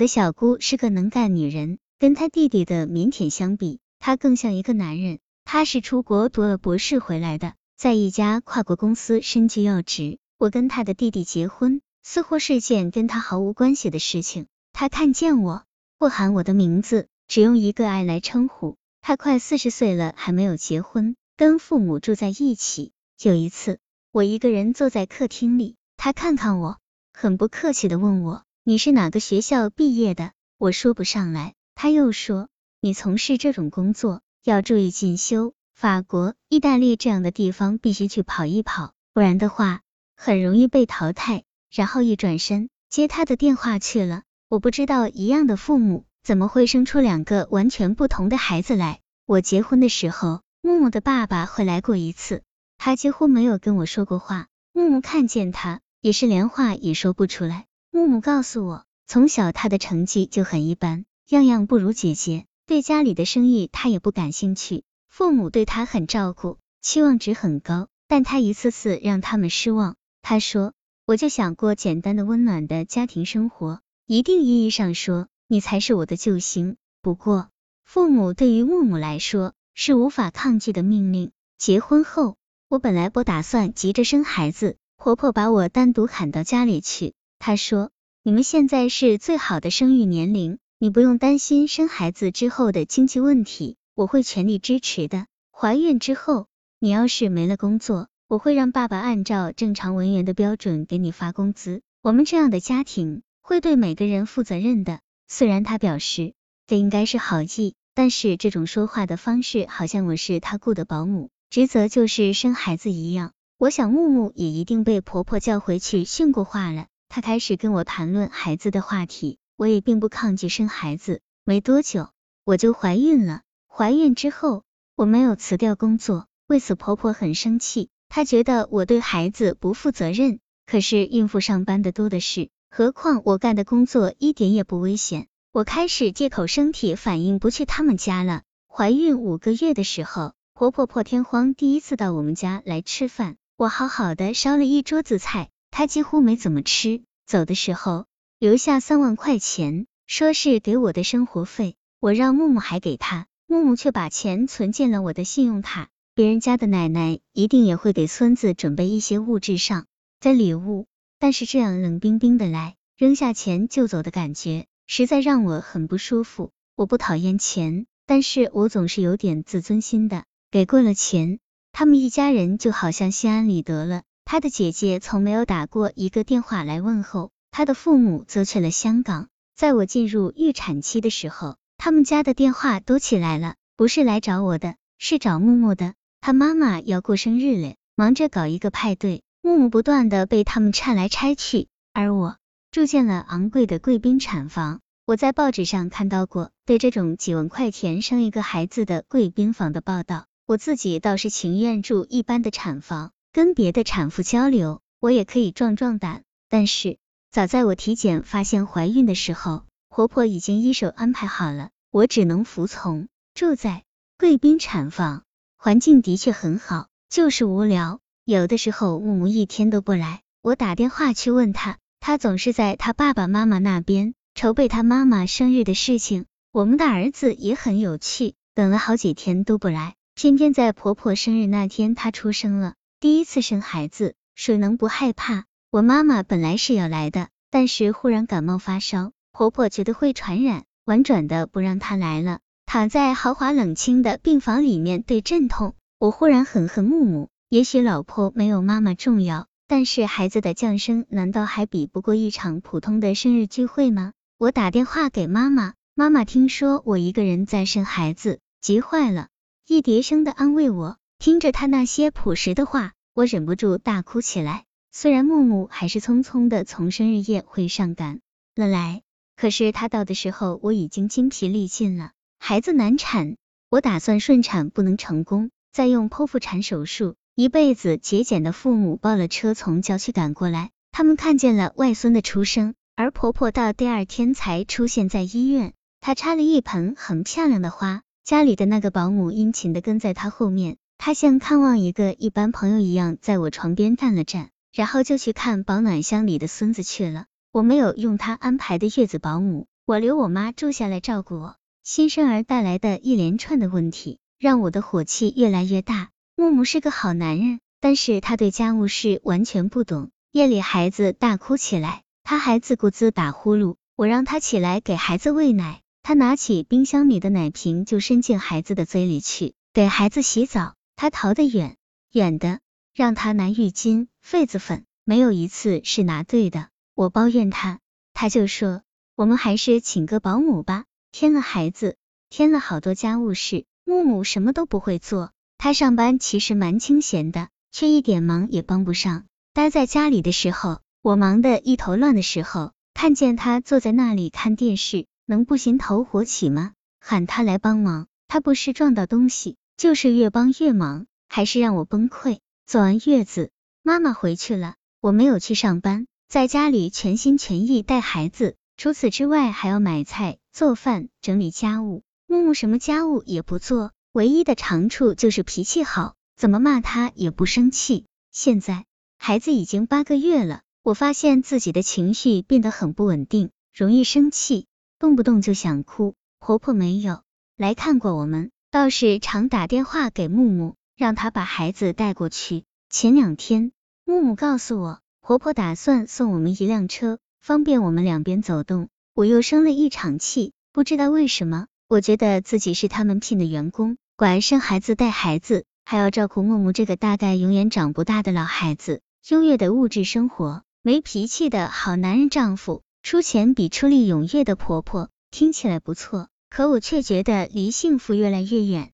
我的小姑是个能干女人，跟她弟弟的腼腆相比，她更像一个男人。她是出国读了博士回来的，在一家跨国公司身居要职。我跟她的弟弟结婚，似乎是件跟她毫无关系的事情。她看见我，不喊我的名字，只用一个爱来称呼。她快四十岁了，还没有结婚，跟父母住在一起。有一次，我一个人坐在客厅里，她看看我，很不客气的问我。你是哪个学校毕业的？我说不上来。他又说，你从事这种工作要注意进修，法国、意大利这样的地方必须去跑一跑，不然的话很容易被淘汰。然后一转身接他的电话去了。我不知道一样的父母怎么会生出两个完全不同的孩子来。我结婚的时候，木木的爸爸会来过一次，他几乎没有跟我说过话。木木看见他也是连话也说不出来。木木告诉我，从小他的成绩就很一般，样样不如姐姐。对家里的生意他也不感兴趣，父母对他很照顾，期望值很高，但他一次次让他们失望。他说：“我就想过简单的、温暖的家庭生活。”一定意义上说，你才是我的救星。不过，父母对于木木来说是无法抗拒的命令。结婚后，我本来不打算急着生孩子，婆婆把我单独喊到家里去。他说：“你们现在是最好的生育年龄，你不用担心生孩子之后的经济问题，我会全力支持的。怀孕之后，你要是没了工作，我会让爸爸按照正常文员的标准给你发工资。我们这样的家庭会对每个人负责任的。”虽然他表示这应该是好意，但是这种说话的方式好像我是他雇的保姆，职责就是生孩子一样。我想木木也一定被婆婆叫回去训过话了。他开始跟我谈论孩子的话题，我也并不抗拒生孩子。没多久，我就怀孕了。怀孕之后，我没有辞掉工作，为此婆婆很生气，她觉得我对孩子不负责任。可是孕妇上班的多的是，何况我干的工作一点也不危险。我开始借口身体反应不去他们家了。怀孕五个月的时候，婆婆破天荒第一次到我们家来吃饭，我好好的烧了一桌子菜。他几乎没怎么吃，走的时候留下三万块钱，说是给我的生活费。我让木木还给他，木木却把钱存进了我的信用卡。别人家的奶奶一定也会给孙子准备一些物质上的礼物，但是这样冷冰冰的来，扔下钱就走的感觉，实在让我很不舒服。我不讨厌钱，但是我总是有点自尊心的。给过了钱，他们一家人就好像心安理得了。他的姐姐从没有打过一个电话来问候，他的父母则去了香港。在我进入预产期的时候，他们家的电话都起来了，不是来找我的，是找木木的。他妈妈要过生日了，忙着搞一个派对，木木不断的被他们拆来拆去。而我住进了昂贵的贵宾产房。我在报纸上看到过对这种几万块钱生一个孩子的贵宾房的报道，我自己倒是情愿住一般的产房。跟别的产妇交流，我也可以壮壮胆。但是早在我体检发现怀孕的时候，婆婆已经一手安排好了，我只能服从。住在贵宾产房，环境的确很好，就是无聊。有的时候木木一天都不来，我打电话去问他，他总是在他爸爸妈妈那边筹备他妈妈生日的事情。我们的儿子也很有趣，等了好几天都不来，偏偏在婆婆生日那天他出生了。第一次生孩子，谁能不害怕？我妈妈本来是要来的，但是忽然感冒发烧，婆婆觉得会传染，婉转的不让她来了。躺在豪华冷清的病房里面对阵痛，我忽然很恨木木。也许老婆没有妈妈重要，但是孩子的降生难道还比不过一场普通的生日聚会吗？我打电话给妈妈，妈妈听说我一个人在生孩子，急坏了，一叠声的安慰我。听着他那些朴实的话，我忍不住大哭起来。虽然木木还是匆匆的从生日宴会上赶了来，可是他到的时候我已经精疲力尽了。孩子难产，我打算顺产不能成功，再用剖腹产手术。一辈子节俭的父母抱了车从郊区赶过来，他们看见了外孙的出生，而婆婆到第二天才出现在医院。她插了一盆很漂亮的花，家里的那个保姆殷勤的跟在她后面。他像看望一个一般朋友一样，在我床边站了站，然后就去看保暖箱里的孙子去了。我没有用他安排的月子保姆，我留我妈住下来照顾我。新生儿带来的一连串的问题，让我的火气越来越大。木木是个好男人，但是他对家务事完全不懂。夜里孩子大哭起来，他还自顾自打呼噜。我让他起来给孩子喂奶，他拿起冰箱里的奶瓶就伸进孩子的嘴里去。给孩子洗澡，他逃得远远的。让他拿浴巾、痱子粉，没有一次是拿对的。我抱怨他，他就说我们还是请个保姆吧。添了孩子，添了好多家务事，木木什么都不会做。他上班其实蛮清闲的，却一点忙也帮不上。待在家里的时候，我忙得一头乱的时候，看见他坐在那里看电视，能不心头火起吗？喊他来帮忙，他不是撞到东西，就是越帮越忙，还是让我崩溃。坐完月子，妈妈回去了，我没有去上班，在家里全心全意带孩子。除此之外，还要买菜、做饭、整理家务。木木什么家务也不做。唯一的长处就是脾气好，怎么骂他也不生气。现在孩子已经八个月了，我发现自己的情绪变得很不稳定，容易生气，动不动就想哭。婆婆没有来看过我们，倒是常打电话给木木，让他把孩子带过去。前两天，木木告诉我，婆婆打算送我们一辆车，方便我们两边走动。我又生了一场气，不知道为什么。我觉得自己是他们聘的员工，管生孩子、带孩子，还要照顾木木这个大概永远长不大的老孩子。优越的物质生活，没脾气的好男人丈夫，出钱比出力踊跃的婆婆，听起来不错，可我却觉得离幸福越来越远。